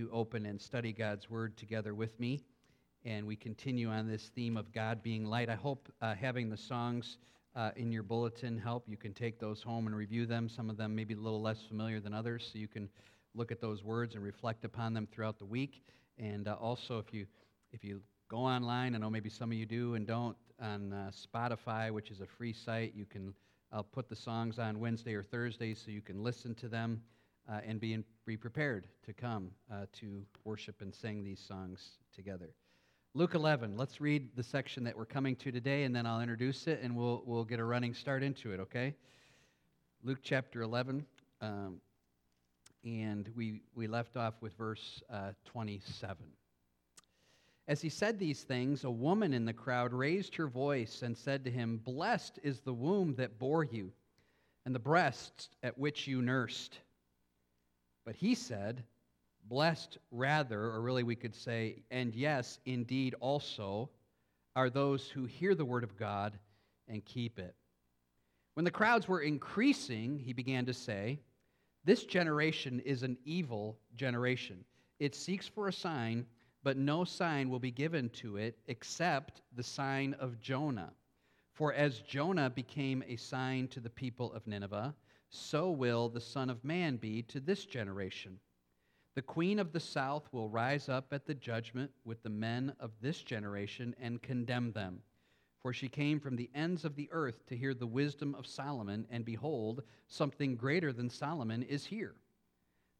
you open and study God's Word together with me. And we continue on this theme of God being light. I hope uh, having the songs uh, in your bulletin help. You can take those home and review them. Some of them may be a little less familiar than others, so you can look at those words and reflect upon them throughout the week. And uh, also, if you if you go online, I know maybe some of you do and don't, on uh, Spotify, which is a free site, you can I'll put the songs on Wednesday or Thursday so you can listen to them uh, and be, in, be prepared to come uh, to worship and sing these songs together. Luke 11, let's read the section that we're coming to today, and then I'll introduce it and we'll, we'll get a running start into it, okay? Luke chapter 11, um, and we, we left off with verse uh, 27. As he said these things, a woman in the crowd raised her voice and said to him, Blessed is the womb that bore you, and the breasts at which you nursed. But he said, Blessed rather, or really we could say, and yes, indeed also, are those who hear the word of God and keep it. When the crowds were increasing, he began to say, This generation is an evil generation. It seeks for a sign, but no sign will be given to it except the sign of Jonah. For as Jonah became a sign to the people of Nineveh, so will the Son of Man be to this generation. The queen of the south will rise up at the judgment with the men of this generation and condemn them. For she came from the ends of the earth to hear the wisdom of Solomon, and behold, something greater than Solomon is here.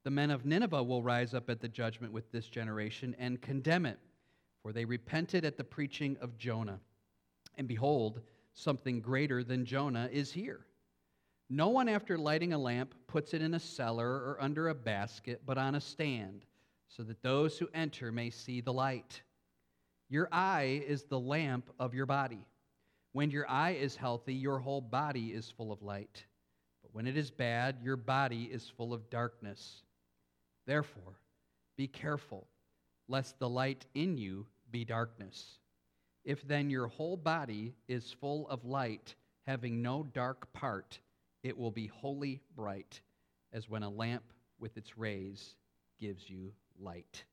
The men of Nineveh will rise up at the judgment with this generation and condemn it, for they repented at the preaching of Jonah. And behold, something greater than Jonah is here. No one, after lighting a lamp, puts it in a cellar or under a basket, but on a stand, so that those who enter may see the light. Your eye is the lamp of your body. When your eye is healthy, your whole body is full of light. But when it is bad, your body is full of darkness. Therefore, be careful, lest the light in you be darkness. If then your whole body is full of light, having no dark part, it will be wholly bright, as when a lamp with its rays gives you light.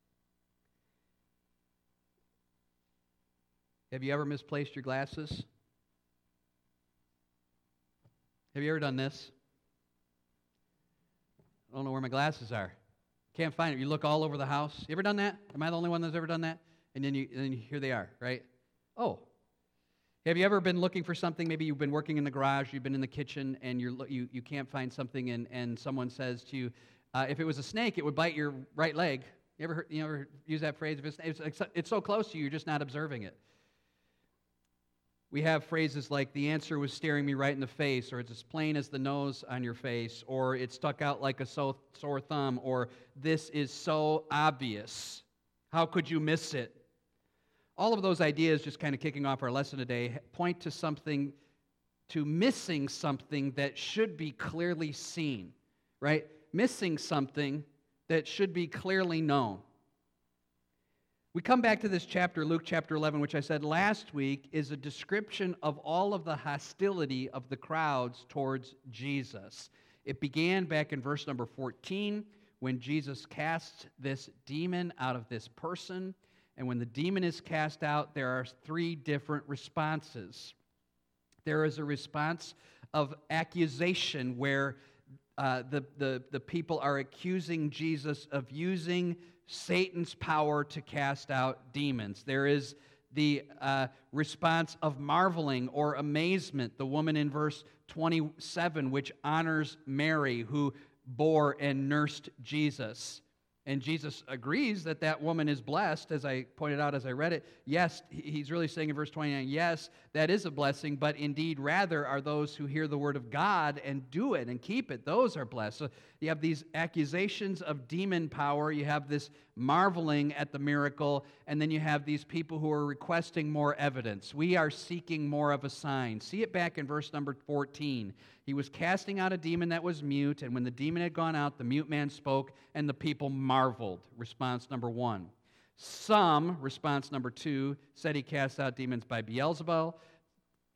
Have you ever misplaced your glasses? Have you ever done this? I don't know where my glasses are. Can't find it. You look all over the house. You ever done that? Am I the only one that's ever done that? And then you, and then here they are, right? Oh, have you ever been looking for something? Maybe you've been working in the garage, you've been in the kitchen, and you're, you, you can't find something, and, and someone says to you, uh, if it was a snake, it would bite your right leg. You ever, heard, you ever use that phrase? It's, it's, so close to you, you're just not observing it. We have phrases like, the answer was staring me right in the face, or it's as plain as the nose on your face, or it stuck out like a so, sore thumb, or this is so obvious. How could you miss it? All of those ideas, just kind of kicking off our lesson today, point to something, to missing something that should be clearly seen, right? Missing something that should be clearly known. We come back to this chapter, Luke chapter 11, which I said last week is a description of all of the hostility of the crowds towards Jesus. It began back in verse number 14 when Jesus casts this demon out of this person. And when the demon is cast out, there are three different responses. There is a response of accusation where uh, the, the, the people are accusing Jesus of using Satan's power to cast out demons. There is the uh, response of marveling or amazement, the woman in verse 27, which honors Mary, who bore and nursed Jesus. And Jesus agrees that that woman is blessed, as I pointed out as I read it. Yes, he's really saying in verse 29, yes, that is a blessing, but indeed, rather are those who hear the word of God and do it and keep it. Those are blessed. So you have these accusations of demon power, you have this marveling at the miracle, and then you have these people who are requesting more evidence. We are seeking more of a sign. See it back in verse number 14. He was casting out a demon that was mute, and when the demon had gone out, the mute man spoke, and the people marveled. Response number one. Some, response number two, said he cast out demons by Beelzebul.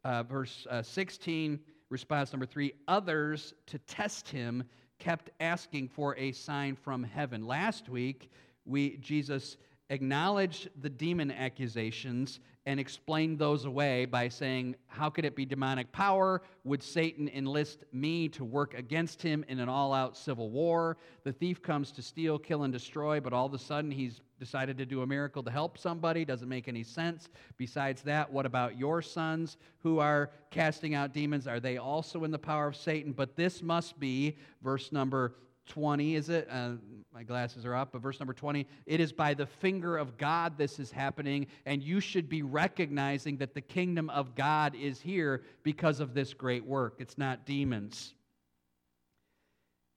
Uh, verse uh, 16, response number three. Others, to test him, kept asking for a sign from heaven. Last week, we, Jesus acknowledged the demon accusations and explained those away by saying, How could it be demonic power? Would Satan enlist me to work against him in an all out civil war? The thief comes to steal, kill, and destroy, but all of a sudden he's decided to do a miracle to help somebody. Doesn't make any sense. Besides that, what about your sons who are casting out demons? Are they also in the power of Satan? But this must be, verse number 20, is it? Uh, my glasses are up, but verse number 20 it is by the finger of God this is happening, and you should be recognizing that the kingdom of God is here because of this great work. It's not demons.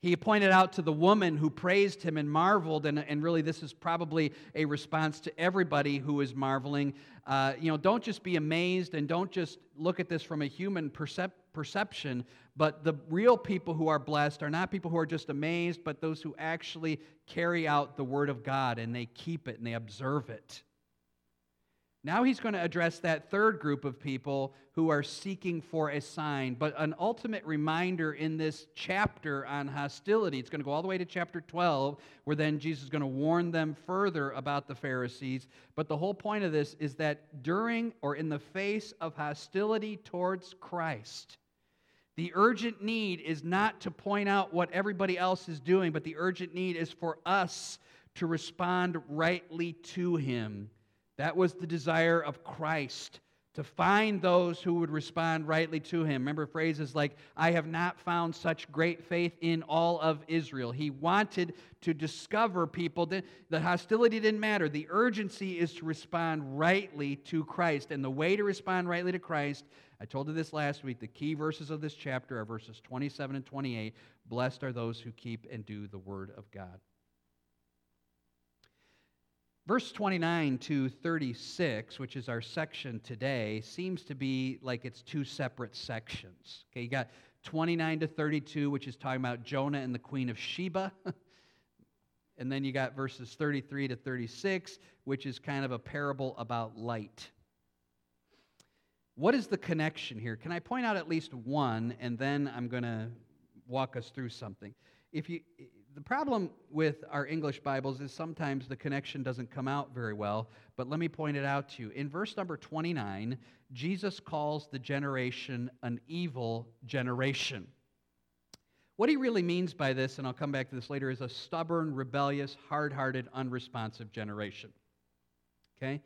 He pointed out to the woman who praised him and marveled, and, and really this is probably a response to everybody who is marveling. Uh, you know, don't just be amazed and don't just look at this from a human percep- perception, but the real people who are blessed are not people who are just amazed, but those who actually carry out the word of God and they keep it and they observe it. Now he's going to address that third group of people who are seeking for a sign. But an ultimate reminder in this chapter on hostility, it's going to go all the way to chapter 12, where then Jesus is going to warn them further about the Pharisees. But the whole point of this is that during or in the face of hostility towards Christ, the urgent need is not to point out what everybody else is doing, but the urgent need is for us to respond rightly to Him that was the desire of Christ to find those who would respond rightly to him. Remember phrases like, I have not found such great faith in all of Israel. He wanted to discover people. That the hostility didn't matter. The urgency is to respond rightly to Christ. And the way to respond rightly to Christ, I told you this last week, the key verses of this chapter are verses 27 and 28. Blessed are those who keep and do the word of God. Verse 29 to 36, which is our section today, seems to be like it's two separate sections. Okay, you got 29 to 32, which is talking about Jonah and the Queen of Sheba. and then you got verses 33 to 36, which is kind of a parable about light. What is the connection here? Can I point out at least one, and then I'm going to walk us through something? If you the problem with our English Bibles is sometimes the connection doesn't come out very well, but let me point it out to you. In verse number 29, Jesus calls the generation an evil generation. What he really means by this, and I'll come back to this later, is a stubborn, rebellious, hard hearted, unresponsive generation. Okay?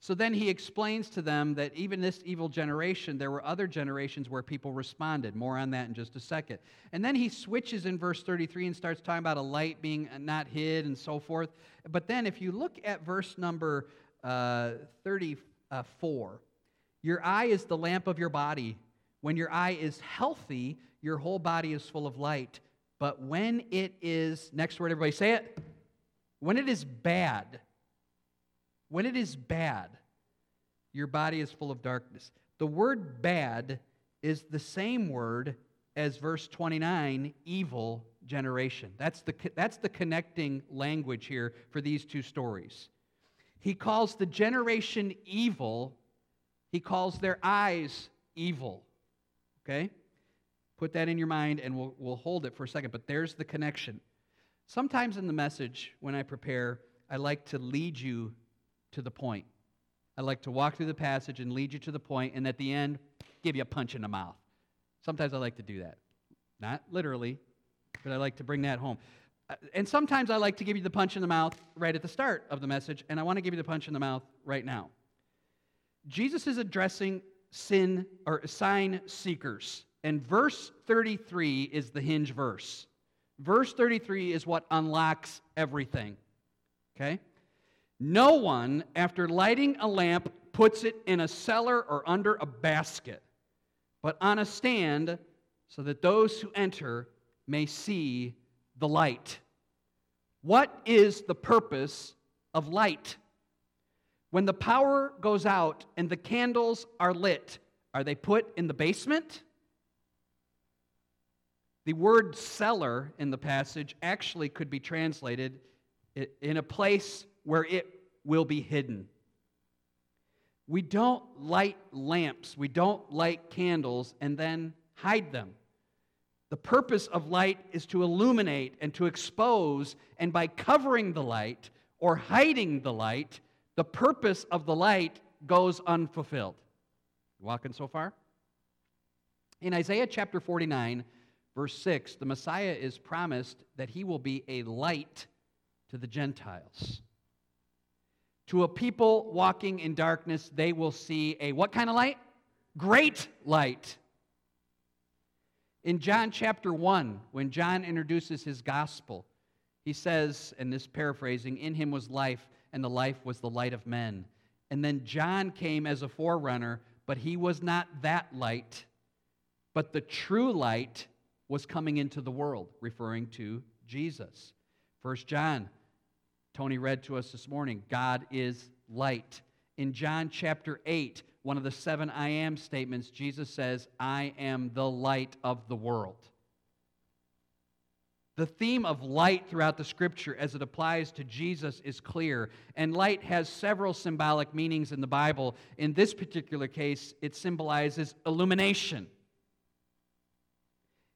So then he explains to them that even this evil generation, there were other generations where people responded. More on that in just a second. And then he switches in verse 33 and starts talking about a light being not hid and so forth. But then if you look at verse number uh, 34, your eye is the lamp of your body. When your eye is healthy, your whole body is full of light. But when it is, next word, everybody say it. When it is bad, when it is bad, your body is full of darkness. The word bad is the same word as verse 29, evil generation. That's the, that's the connecting language here for these two stories. He calls the generation evil, he calls their eyes evil. Okay? Put that in your mind and we'll, we'll hold it for a second, but there's the connection. Sometimes in the message, when I prepare, I like to lead you to the point. I like to walk through the passage and lead you to the point, and at the end, give you a punch in the mouth. Sometimes I like to do that. Not literally, but I like to bring that home. Uh, and sometimes I like to give you the punch in the mouth right at the start of the message, and I want to give you the punch in the mouth right now. Jesus is addressing sin or sign seekers, and verse 33 is the hinge verse. Verse 33 is what unlocks everything. Okay? No one, after lighting a lamp, puts it in a cellar or under a basket, but on a stand so that those who enter may see the light. What is the purpose of light? When the power goes out and the candles are lit, are they put in the basement? The word cellar in the passage actually could be translated in a place where it will be hidden. We don't light lamps, we don't light candles and then hide them. The purpose of light is to illuminate and to expose, and by covering the light, or hiding the light, the purpose of the light goes unfulfilled. Walking so far? In Isaiah chapter 49, verse 6, the Messiah is promised that he will be a light to the Gentiles. To a people walking in darkness, they will see a what kind of light? Great light. In John chapter 1, when John introduces his gospel, he says, and this paraphrasing, in him was life, and the life was the light of men. And then John came as a forerunner, but he was not that light, but the true light was coming into the world, referring to Jesus. First John, Tony read to us this morning, God is light. In John chapter 8, one of the seven I am statements, Jesus says, I am the light of the world. The theme of light throughout the scripture as it applies to Jesus is clear, and light has several symbolic meanings in the Bible. In this particular case, it symbolizes illumination.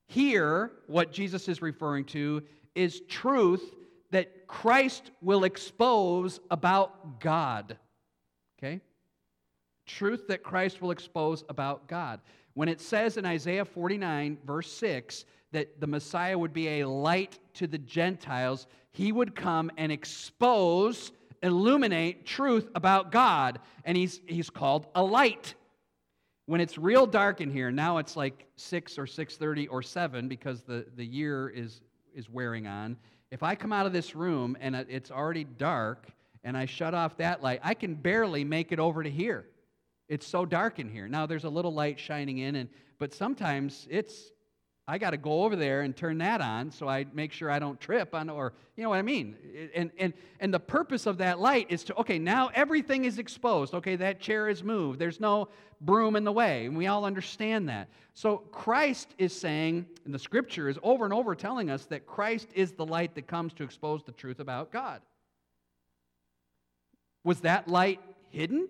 Here, what Jesus is referring to is truth that Christ will expose about God. Okay? Truth that Christ will expose about God. When it says in Isaiah 49, verse 6, that the Messiah would be a light to the Gentiles, he would come and expose, illuminate truth about God. And he's, he's called a light. When it's real dark in here, now it's like 6 or 6:30 or 7 because the, the year is, is wearing on. If I come out of this room and it's already dark and I shut off that light, I can barely make it over to here. It's so dark in here. Now there's a little light shining in, and but sometimes it's I got to go over there and turn that on so I make sure I don't trip on, or you know what I mean? And, and, and the purpose of that light is to, okay, now everything is exposed. Okay, that chair is moved. There's no broom in the way. And we all understand that. So Christ is saying, and the scripture is over and over telling us that Christ is the light that comes to expose the truth about God. Was that light hidden?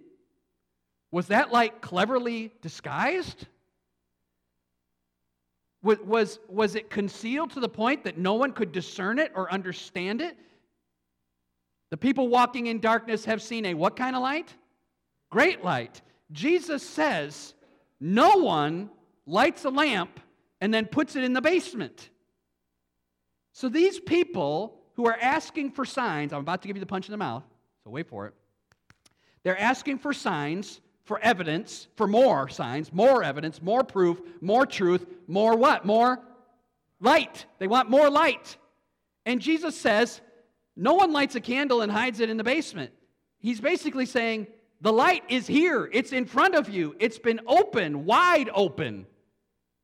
Was that light cleverly disguised? Was, was, was it concealed to the point that no one could discern it or understand it? The people walking in darkness have seen a what kind of light? Great light. Jesus says, No one lights a lamp and then puts it in the basement. So these people who are asking for signs, I'm about to give you the punch in the mouth, so wait for it. They're asking for signs for evidence, for more signs, more evidence, more proof, more truth, more what? More light. They want more light. And Jesus says, no one lights a candle and hides it in the basement. He's basically saying, the light is here. It's in front of you. It's been open, wide open.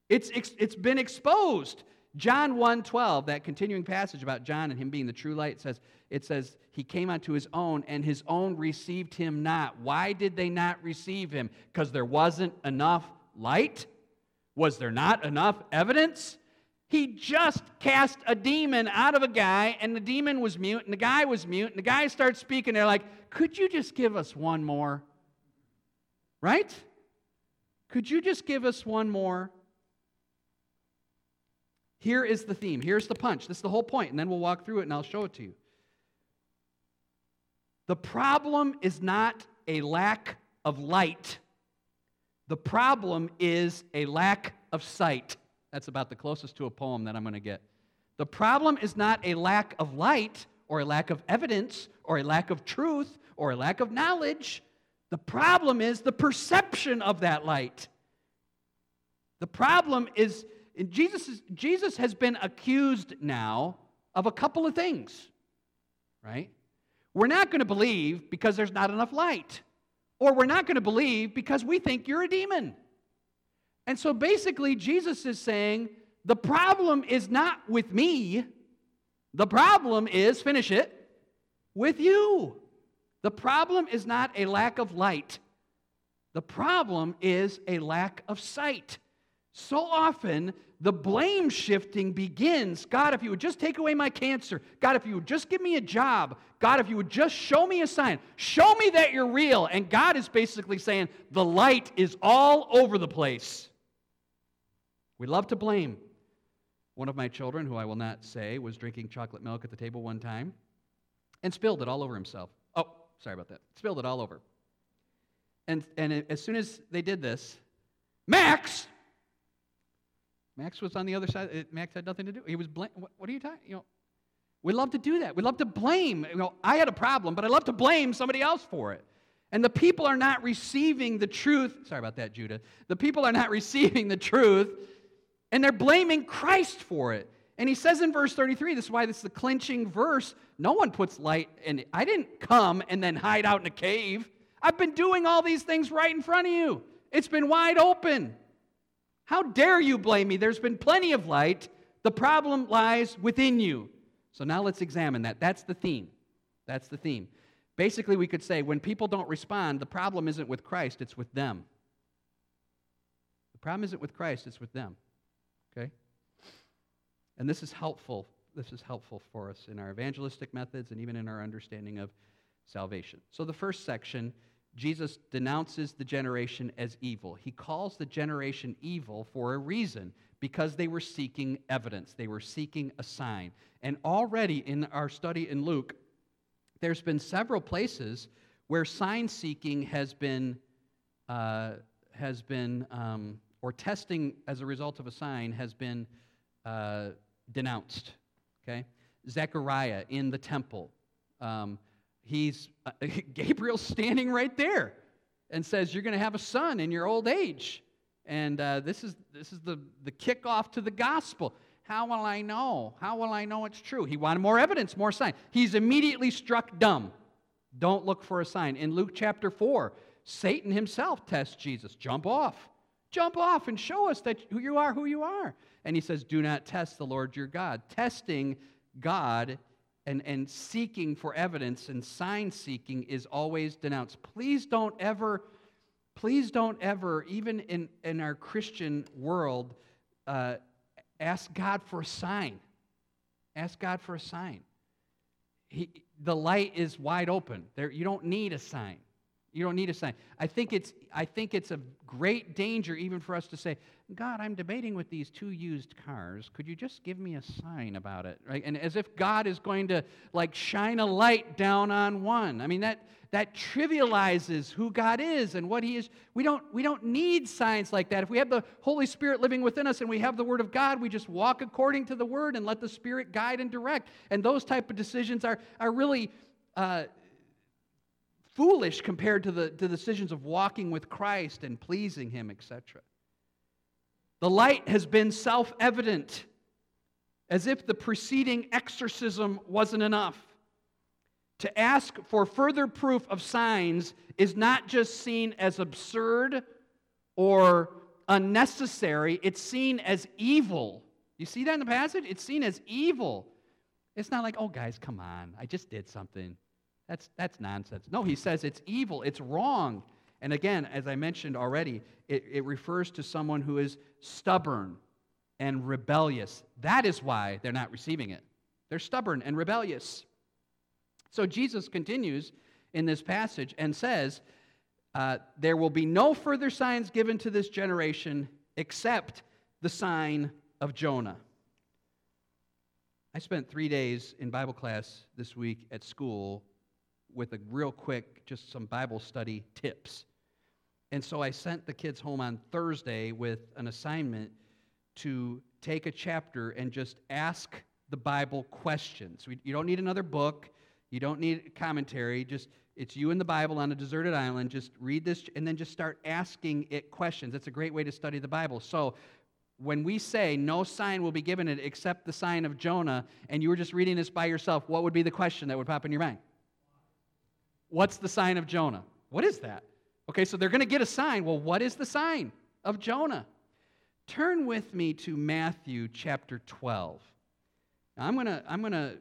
It's, it's been exposed. John 1 12, that continuing passage about John and him being the true light, says, it says, He came unto his own, and his own received him not. Why did they not receive him? Because there wasn't enough light? Was there not enough evidence? He just cast a demon out of a guy, and the demon was mute, and the guy was mute, and the guy starts speaking. They're like, Could you just give us one more? Right? Could you just give us one more? Here is the theme. Here's the punch. This is the whole point, and then we'll walk through it and I'll show it to you. The problem is not a lack of light, the problem is a lack of sight. That's about the closest to a poem that I'm going to get. The problem is not a lack of light or a lack of evidence or a lack of truth or a lack of knowledge. The problem is the perception of that light. The problem is Jesus, is, Jesus has been accused now of a couple of things, right? We're not going to believe because there's not enough light. Or we're not going to believe because we think you're a demon. And so basically, Jesus is saying the problem is not with me. The problem is, finish it, with you. The problem is not a lack of light. The problem is a lack of sight. So often, the blame shifting begins God, if you would just take away my cancer, God, if you would just give me a job, God, if you would just show me a sign, show me that you're real. And God is basically saying, the light is all over the place. We love to blame. One of my children, who I will not say, was drinking chocolate milk at the table one time. and spilled it all over himself. Oh, sorry about that. Spilled it all over. And, and as soon as they did this, Max, Max was on the other side. Uh, Max had nothing to do. He was blame. What, what, are you talking? You know, we love to do that. We love to blame. You know, I had a problem, but I love to blame somebody else for it. And the people are not receiving the truth. Sorry about that, Judah. The people are not receiving the truth, and they're blaming Christ for it. And he says in verse 33, this is why this is the clinching verse. No one puts light in. it. I didn't come and then hide out in a cave. I've been doing all these things right in front of you. It's been wide open. How dare you blame me? There's been plenty of light. The problem lies within you. So now let's examine that. That's the theme. That's the theme. Basically, we could say when people don't respond, the problem isn't with Christ, it's with them. The problem isn't with Christ, it's with them. Okay? And this is helpful. This is helpful for us in our evangelistic methods and even in our understanding of salvation. So, the first section, Jesus denounces the generation as evil. He calls the generation evil for a reason because they were seeking evidence, they were seeking a sign. And already in our study in Luke, there's been several places where sign seeking has been, uh, has been um, or testing as a result of a sign has been uh, denounced. Okay? Zechariah in the temple. Um, he's, uh, Gabriel's standing right there and says, You're going to have a son in your old age. And uh, this is, this is the, the kickoff to the gospel. How will I know? How will I know it's true? He wanted more evidence, more sign. He's immediately struck dumb. Don't look for a sign. In Luke chapter 4, Satan himself tests Jesus. Jump off. Jump off and show us that who you are, who you are. And he says, Do not test the Lord your God. Testing God and, and seeking for evidence and sign seeking is always denounced. Please don't ever, please don't ever, even in, in our Christian world, uh, ask God for a sign. Ask God for a sign. He, the light is wide open. There, you don't need a sign. You don't need a sign. I think it's I think it's a great danger even for us to say, God, I'm debating with these two used cars. Could you just give me a sign about it? Right? And as if God is going to like shine a light down on one. I mean that that trivializes who God is and what he is. We don't we don't need signs like that. If we have the Holy Spirit living within us and we have the word of God, we just walk according to the word and let the Spirit guide and direct. And those type of decisions are are really uh, foolish compared to the, to the decisions of walking with Christ and pleasing Him, etc. The light has been self evident, as if the preceding exorcism wasn't enough. To ask for further proof of signs is not just seen as absurd or unnecessary, it's seen as evil. You see that in the passage? It's seen as evil. It's not like, oh, guys, come on, I just did something. That's, that's nonsense. No, he says it's evil, it's wrong. And again, as I mentioned already, it, it refers to someone who is stubborn and rebellious. That is why they're not receiving it. They're stubborn and rebellious. So Jesus continues in this passage and says, uh, There will be no further signs given to this generation except the sign of Jonah. I spent three days in Bible class this week at school with a real quick, just some Bible study tips. And so I sent the kids home on Thursday with an assignment to take a chapter and just ask the Bible questions. We, You don't need another book, you don't need commentary, just it's you and the Bible on a deserted island. Just read this and then just start asking it questions. It's a great way to study the Bible. So when we say no sign will be given it except the sign of Jonah, and you were just reading this by yourself, what would be the question that would pop in your mind? What's the sign of Jonah? What is that? Okay, so they're going to get a sign. Well, what is the sign of Jonah? Turn with me to Matthew chapter 12. Now, I'm going to I'm going to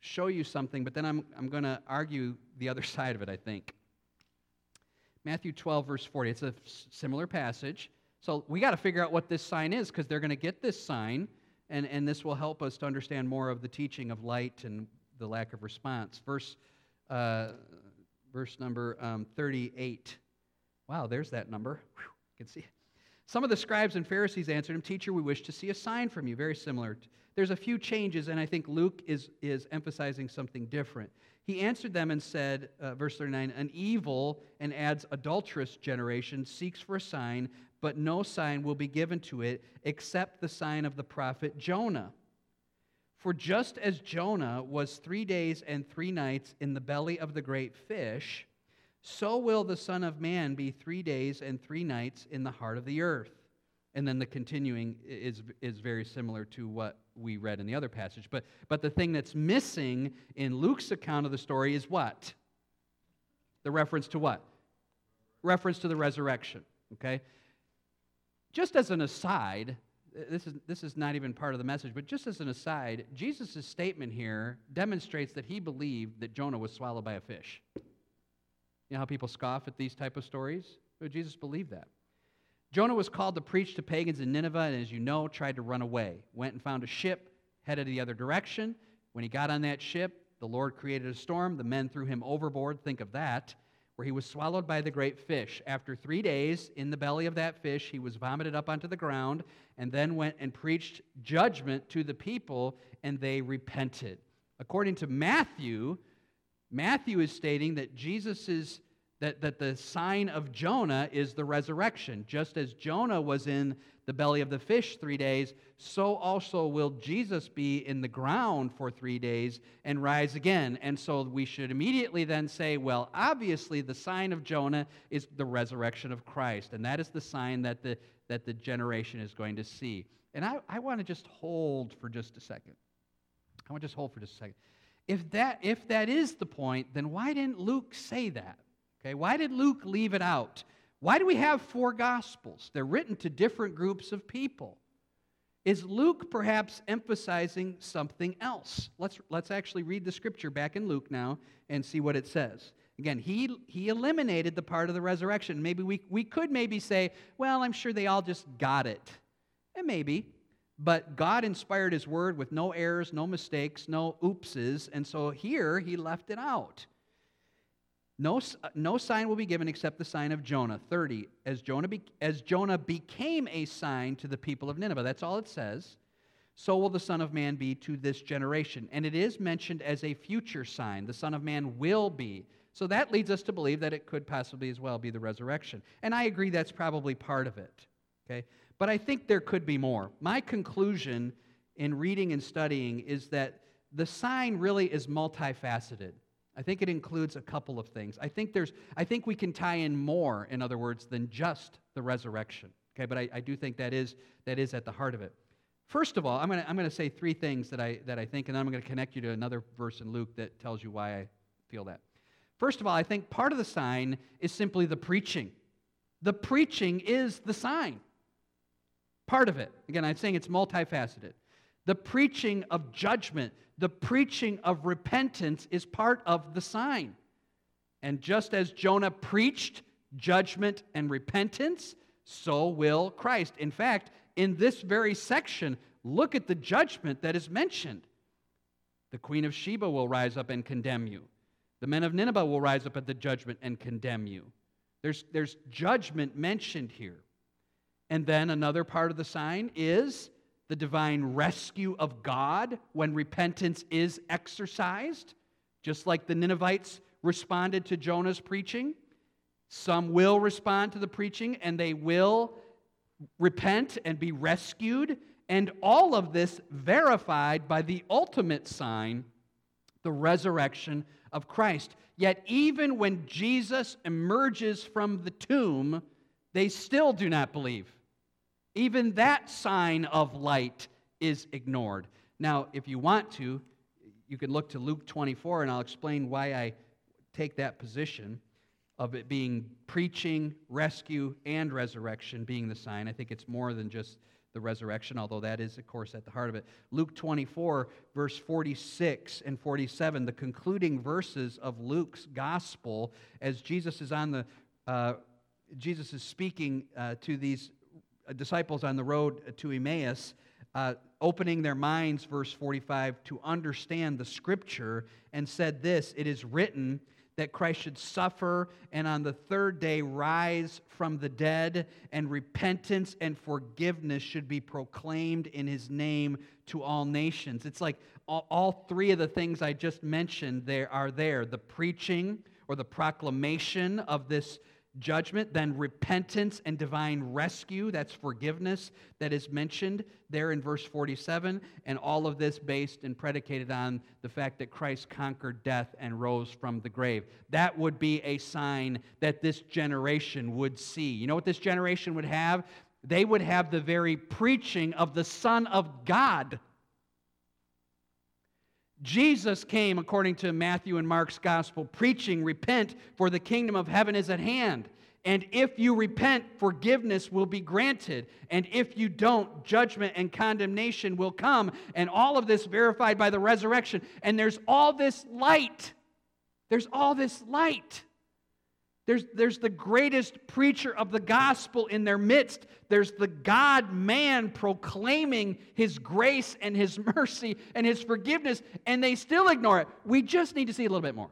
show you something, but then I'm, I'm going to argue the other side of it, I think. Matthew 12, verse 40. It's a similar passage. So we got to figure out what this sign is because they're going to get this sign, and, and this will help us to understand more of the teaching of light and the lack of response. Verse uh, verse number um, 38. Wow, there's that number. Whew, you can see. Some of the scribes and Pharisees answered him, Teacher, we wish to see a sign from you. Very similar. there's a few changes, and I think Luke is, is emphasizing something different. He answered them and said, uh, verse 39, An evil and adds adulterous generation seeks for a sign, but no sign will be given to it except the sign of the prophet Jonah. For just as Jonah was three days and three nights in the belly of the great fish, so will the Son of Man be three days and three nights in the heart of the earth. And then the continuing is, is very similar to what we read in the other passage. But, but the thing that's missing in Luke's account of the story is what? The reference to what? Reference to the resurrection. Okay? Just as an aside, this is, this is not even part of the message, but just as an aside, Jesus' statement here demonstrates that he believed that Jonah was swallowed by a fish. You know how people scoff at these type of stories? Well, Jesus believed that. Jonah was called to preach to pagans in Nineveh, and as you know, tried to run away. Went and found a ship, headed the other direction. When he got on that ship, the Lord created a storm. The men threw him overboard. Think of that. Where he was swallowed by the great fish. After three days in the belly of that fish, he was vomited up onto the ground and then went and preached judgment to the people, and they repented. According to Matthew, Matthew is stating that Jesus that, that the sign of Jonah is the resurrection. Just as Jonah was in the belly of the fish three days, so also will Jesus be in the ground for three days and rise again. And so we should immediately then say, well, obviously the sign of Jonah is the resurrection of Christ. And that is the sign that the, that the generation is going to see. And I, I want to just hold for just a second. I want to just hold for just a second. If that, if that is the point, then why didn't Luke say that? Okay, why did Luke leave it out? Why do we have four gospels? They're written to different groups of people. Is Luke perhaps emphasizing something else? Let's, let's actually read the scripture back in Luke now and see what it says. Again, he, he eliminated the part of the resurrection. Maybe we, we could maybe say, well, I'm sure they all just got it. And maybe. But God inspired his word with no errors, no mistakes, no oopses. And so here he left it out. No, no sign will be given except the sign of Jonah. 30. As Jonah, be, as Jonah became a sign to the people of Nineveh. That's all it says. So will the Son of Man be to this generation. And it is mentioned as a future sign. The Son of Man will be. So that leads us to believe that it could possibly as well be the resurrection. And I agree that's probably part of it. Okay? But I think there could be more. My conclusion in reading and studying is that the sign really is multifaceted. I think it includes a couple of things. I think there's I think we can tie in more, in other words, than just the resurrection. Okay, but I, I do think that is that is at the heart of it. First of all, I'm gonna I'm gonna say three things that I that I think, and then I'm gonna connect you to another verse in Luke that tells you why I feel that. First of all, I think part of the sign is simply the preaching. The preaching is the sign. Part of it. Again, I'm saying it's multifaceted. The preaching of judgment, the preaching of repentance is part of the sign. And just as Jonah preached judgment and repentance, so will Christ. In fact, in this very section, look at the judgment that is mentioned. The queen of Sheba will rise up and condemn you. The men of Nineveh will rise up at the judgment and condemn you. There's, there's judgment mentioned here. And then another part of the sign is the divine rescue of God when repentance is exercised, just like the Ninevites responded to Jonah's preaching. Some will respond to the preaching and they will repent and be rescued. And all of this verified by the ultimate sign, the resurrection of Christ. Yet, even when Jesus emerges from the tomb, they still do not believe. Even that sign of light is ignored. Now, if you want to, you can look to Luke 24, and I'll explain why I take that position of it being preaching, rescue, and resurrection being the sign. I think it's more than just the resurrection, although that is, of course, at the heart of it. Luke 24, verse 46 and 47, the concluding verses of Luke's gospel, as Jesus is on the uh, Jesus is speaking uh, to these disciples on the road to Emmaus, uh, opening their minds, verse 45, to understand the scripture, and said this It is written that Christ should suffer and on the third day rise from the dead, and repentance and forgiveness should be proclaimed in his name to all nations. It's like all, all three of the things I just mentioned there are there the preaching or the proclamation of this judgment, then repentance and divine rescue. That's forgiveness that is mentioned there in verse 47. And all of this based and predicated on the fact that Christ conquered death and rose from the grave. That would be a sign that this generation would see. You know what this generation would have? They would have the very preaching of the Son of God. Jesus came, according to Matthew and Mark's gospel, preaching, Repent, for the kingdom of heaven is at hand. And if you repent, forgiveness will be granted. And if you don't, judgment and condemnation will come. And all of this verified by the resurrection. And there's all this light. There's all this light. There's, there's the greatest preacher of the gospel in their midst. There's the God man proclaiming his grace and his mercy and his forgiveness, and they still ignore it. We just need to see a little bit more.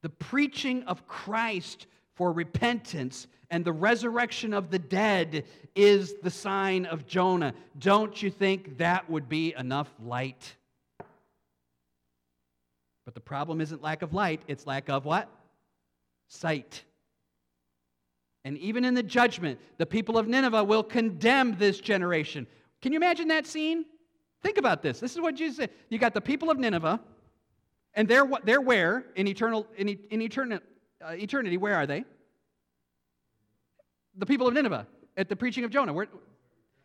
The preaching of Christ for repentance and the resurrection of the dead is the sign of Jonah. Don't you think that would be enough light? But the problem isn't lack of light, it's lack of what? Sight. And even in the judgment, the people of Nineveh will condemn this generation. Can you imagine that scene? Think about this. This is what Jesus said. You got the people of Nineveh, and they're, they're where in, eternal, in, in eternity, uh, eternity? Where are they? The people of Nineveh at the preaching of Jonah. Where,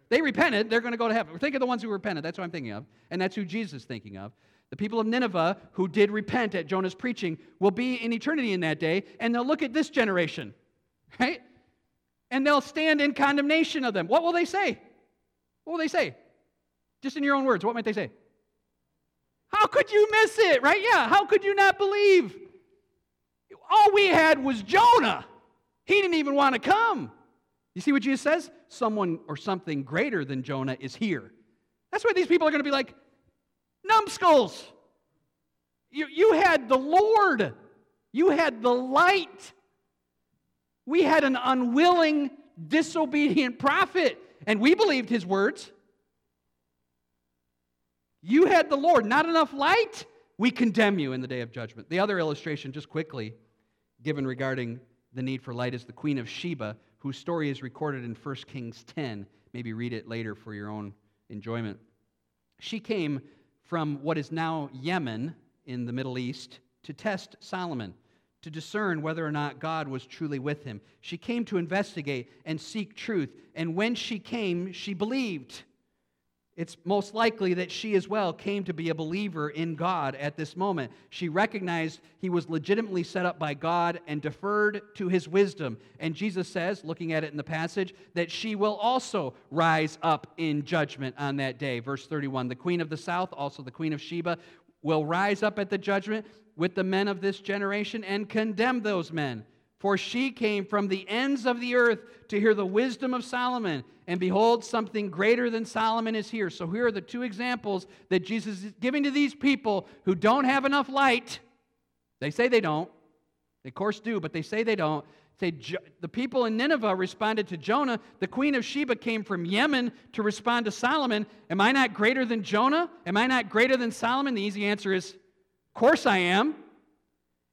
they repented, they're going to go to heaven. Think of the ones who repented. That's what I'm thinking of. And that's who Jesus is thinking of. The people of Nineveh who did repent at Jonah's preaching will be in eternity in that day, and they'll look at this generation, right? And they'll stand in condemnation of them. What will they say? What will they say? Just in your own words, what might they say? How could you miss it, right? Yeah, how could you not believe? All we had was Jonah. He didn't even want to come. You see what Jesus says? Someone or something greater than Jonah is here. That's why these people are going to be like, numbskulls. You, you had the Lord, you had the light. We had an unwilling, disobedient prophet, and we believed his words. You had the Lord, not enough light. We condemn you in the day of judgment. The other illustration, just quickly, given regarding the need for light, is the Queen of Sheba, whose story is recorded in 1 Kings 10. Maybe read it later for your own enjoyment. She came from what is now Yemen in the Middle East to test Solomon, to discern whether or not God was truly with him. She came to investigate and seek truth, and when she came, she believed. It's most likely that she as well came to be a believer in God at this moment. She recognized he was legitimately set up by God and deferred to his wisdom. And Jesus says, looking at it in the passage, that she will also rise up in judgment on that day. Verse 31 The queen of the south, also the queen of Sheba, will rise up at the judgment with the men of this generation and condemn those men for she came from the ends of the earth to hear the wisdom of Solomon. And behold, something greater than Solomon is here. So here are the two examples that Jesus is giving to these people who don't have enough light. They say they don't. They, of course, do, but they say they don't. Say, the people in Nineveh responded to Jonah. The queen of Sheba came from Yemen to respond to Solomon. Am I not greater than Jonah? Am I not greater than Solomon? The easy answer is, Of course I am.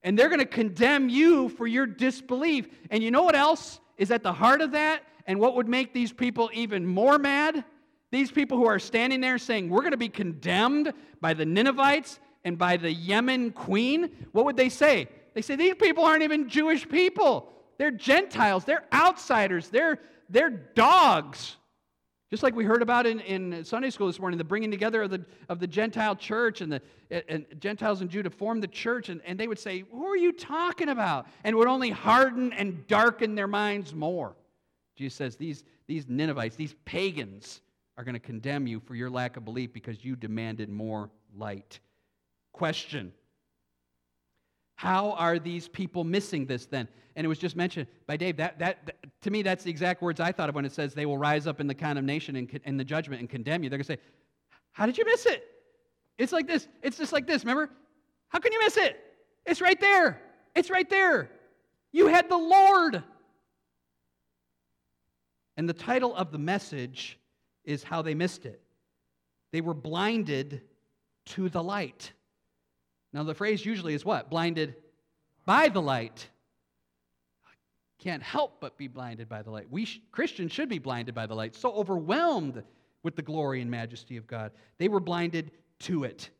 And they're going to condemn you for your disbelief. And you know what else is at the heart of that? And what would make these people even more mad? These people who are standing there saying, We're going to be condemned by the Ninevites and by the Yemen queen. What would they say? They say, These people aren't even Jewish people. They're Gentiles. They're outsiders. They're, they're dogs. Just like we heard about in, in Sunday school this morning, the bringing together of the, of the Gentile church and the and Gentiles and Jew to form the church, and, and they would say, Who are you talking about? And would only harden and darken their minds more. Jesus says, These, these Ninevites, these pagans, are going to condemn you for your lack of belief because you demanded more light. Question How are these people missing this then? and it was just mentioned by Dave. That, that, that, to me, that's the exact words I thought of when it says they will rise up in the condemnation and in the judgment and condemn you. They're going to say, How did you miss it? It's like this. It's just like this. Remember? How can you miss it? It's right there. It's right there. You had the Lord. And the title of the message is How They Missed It. They were blinded to the light. Now, the phrase usually is what? Blinded by the light. Can't help but be blinded by the light. We sh- Christians should be blinded by the light, so overwhelmed with the glory and majesty of God. They were blinded to it,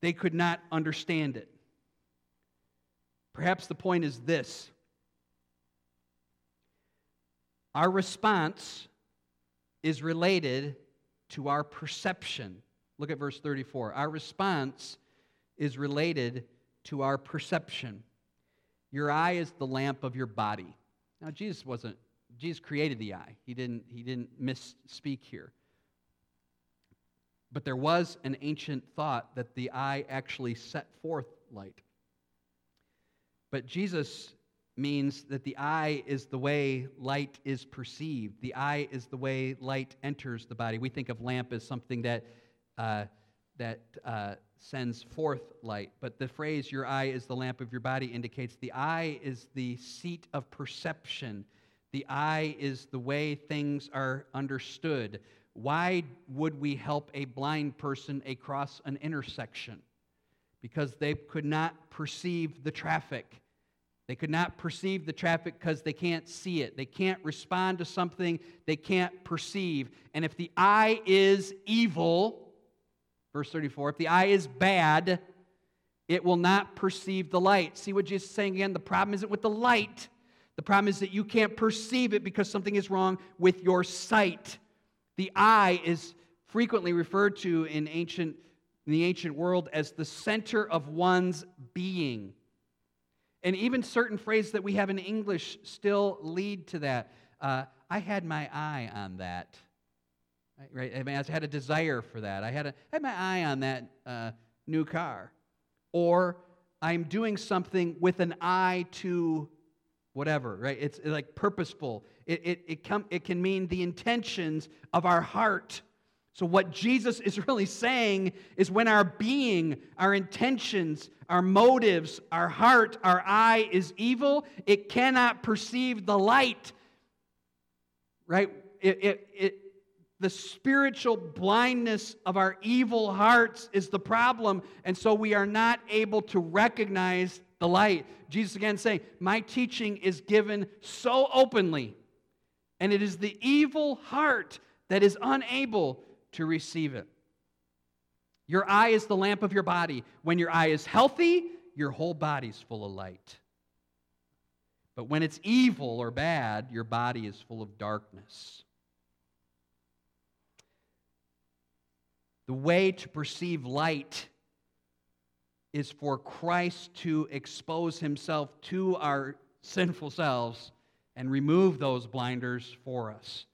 they could not understand it. Perhaps the point is this our response is related to our perception. Look at verse 34. Our response is related to our perception. Your eye is the lamp of your body. Now, Jesus wasn't, Jesus created the eye. He didn't, he didn't misspeak here. But there was an ancient thought that the eye actually set forth light. But Jesus means that the eye is the way light is perceived. The eye is the way light enters the body. We think of lamp as something that, uh, that uh, sends forth light. But the phrase, your eye is the lamp of your body, indicates the eye is the seat of perception. The eye is the way things are understood. Why would we help a blind person across an intersection? Because they could not perceive the traffic. They could not perceive the traffic because they can't see it. They can't respond to something they can't perceive. And if the eye is evil, verse 34, if the eye is bad, it will not perceive the light. See what Jesus is saying again? The problem isn't with the light. The problem is that you can't perceive it because something is wrong with your sight. The eye is frequently referred to in ancient in the ancient world as the center of one's being. And even certain phrases that we have in English still lead to that. Uh, I had my eye on that. Right? I, mean, I had a desire for that. I had, a, I had my eye on that uh, new car. Or I'm doing something with an eye to whatever, right? It's like purposeful. It, it, it, come, it can mean the intentions of our heart. So, what Jesus is really saying is when our being, our intentions, our motives, our heart, our eye is evil, it cannot perceive the light. Right? It, it, it, the spiritual blindness of our evil hearts is the problem, and so we are not able to recognize the light. Jesus again saying, My teaching is given so openly, and it is the evil heart that is unable to receive it. Your eye is the lamp of your body. When your eye is healthy, your whole body's full of light. But when it's evil or bad, your body is full of darkness. The way to perceive light is for Christ to expose himself to our sinful selves and remove those blinders for us.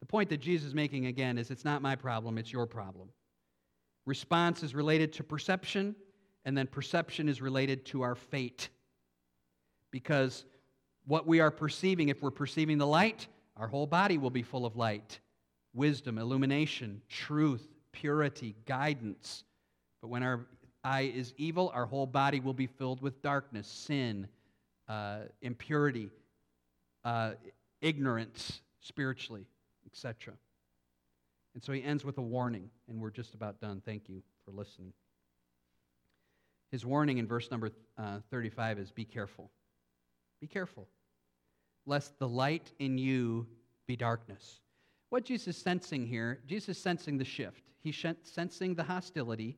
The point that Jesus is making again is it's not my problem, it's your problem. Response is related to perception, and then perception is related to our fate. Because what we are perceiving, if we're perceiving the light, our whole body will be full of light wisdom, illumination, truth, purity, guidance. But when our eye is evil, our whole body will be filled with darkness, sin, uh, impurity, uh, ignorance spiritually etc. And so he ends with a warning, and we're just about done. Thank you for listening. His warning in verse number uh, 35 is Be careful. Be careful, lest the light in you be darkness. What Jesus is sensing here, Jesus is sensing the shift. He's sensing the hostility,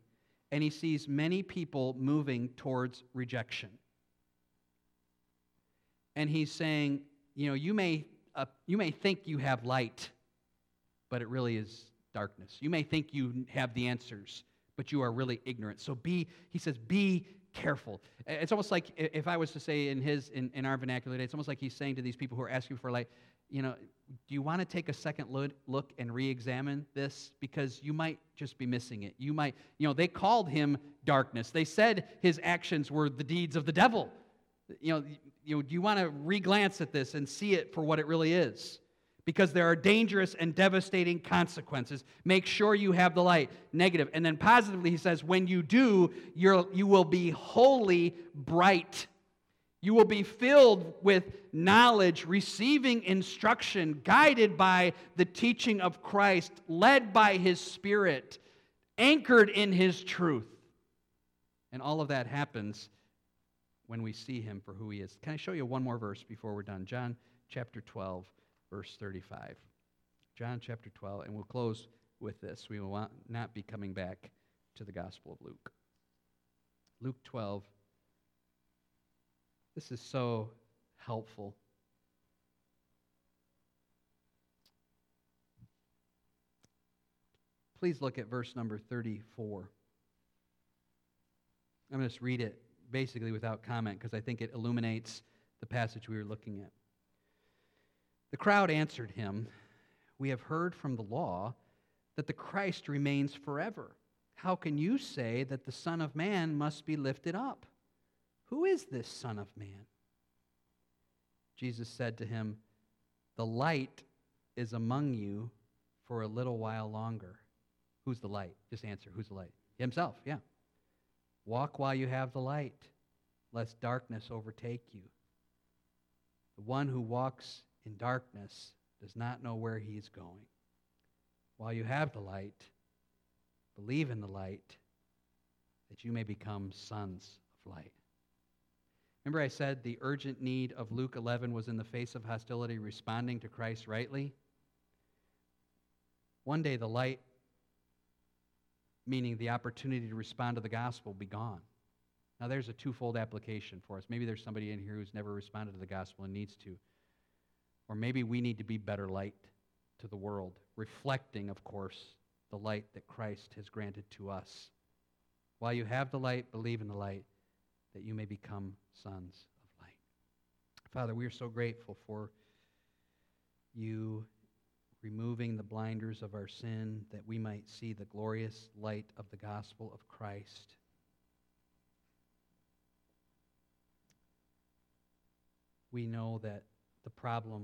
and he sees many people moving towards rejection. And he's saying, you know, you may, uh, you may think you have light but it really is darkness. You may think you have the answers, but you are really ignorant. So be, he says, be careful. It's almost like if I was to say in his in, in our vernacular today, it's almost like he's saying to these people who are asking for light, you know, do you want to take a second look and re-examine this because you might just be missing it. You might, you know, they called him darkness. They said his actions were the deeds of the devil. You know, you know, do you want to re-glance at this and see it for what it really is? because there are dangerous and devastating consequences. Make sure you have the light. Negative. And then positively, he says, when you do, you're, you will be wholly bright. You will be filled with knowledge, receiving instruction, guided by the teaching of Christ, led by his Spirit, anchored in his truth. And all of that happens when we see him for who he is. Can I show you one more verse before we're done? John chapter 12, verse 35. John chapter 12, and we'll close with this. We will not be coming back to the Gospel of Luke. Luke 12. This is so helpful. Please look at verse number 34. I'm going to just read it basically without comment because I think it illuminates the passage we were looking at. The crowd answered him, We have heard from the law that the Christ remains forever. How can you say that the Son of Man must be lifted up? Who is this Son of Man? Jesus said to him, The light is among you for a little while longer. Who's the light? Just answer. Who's the light? Himself, yeah. Walk while you have the light, lest darkness overtake you. The one who walks in darkness does not know where he is going. While you have the light, believe in the light, that you may become sons of light. Remember, I said the urgent need of Luke 11 was in the face of hostility, responding to Christ rightly? One day, the light, meaning the opportunity to respond to the gospel, will be gone. Now, there's a twofold application for us. Maybe there's somebody in here who's never responded to the gospel and needs to. Or maybe we need to be better light to the world, reflecting, of course, the light that Christ has granted to us. While you have the light, believe in the light that you may become sons of light. Father, we are so grateful for you removing the blinders of our sin that we might see the glorious light of the gospel of Christ. We know that the problem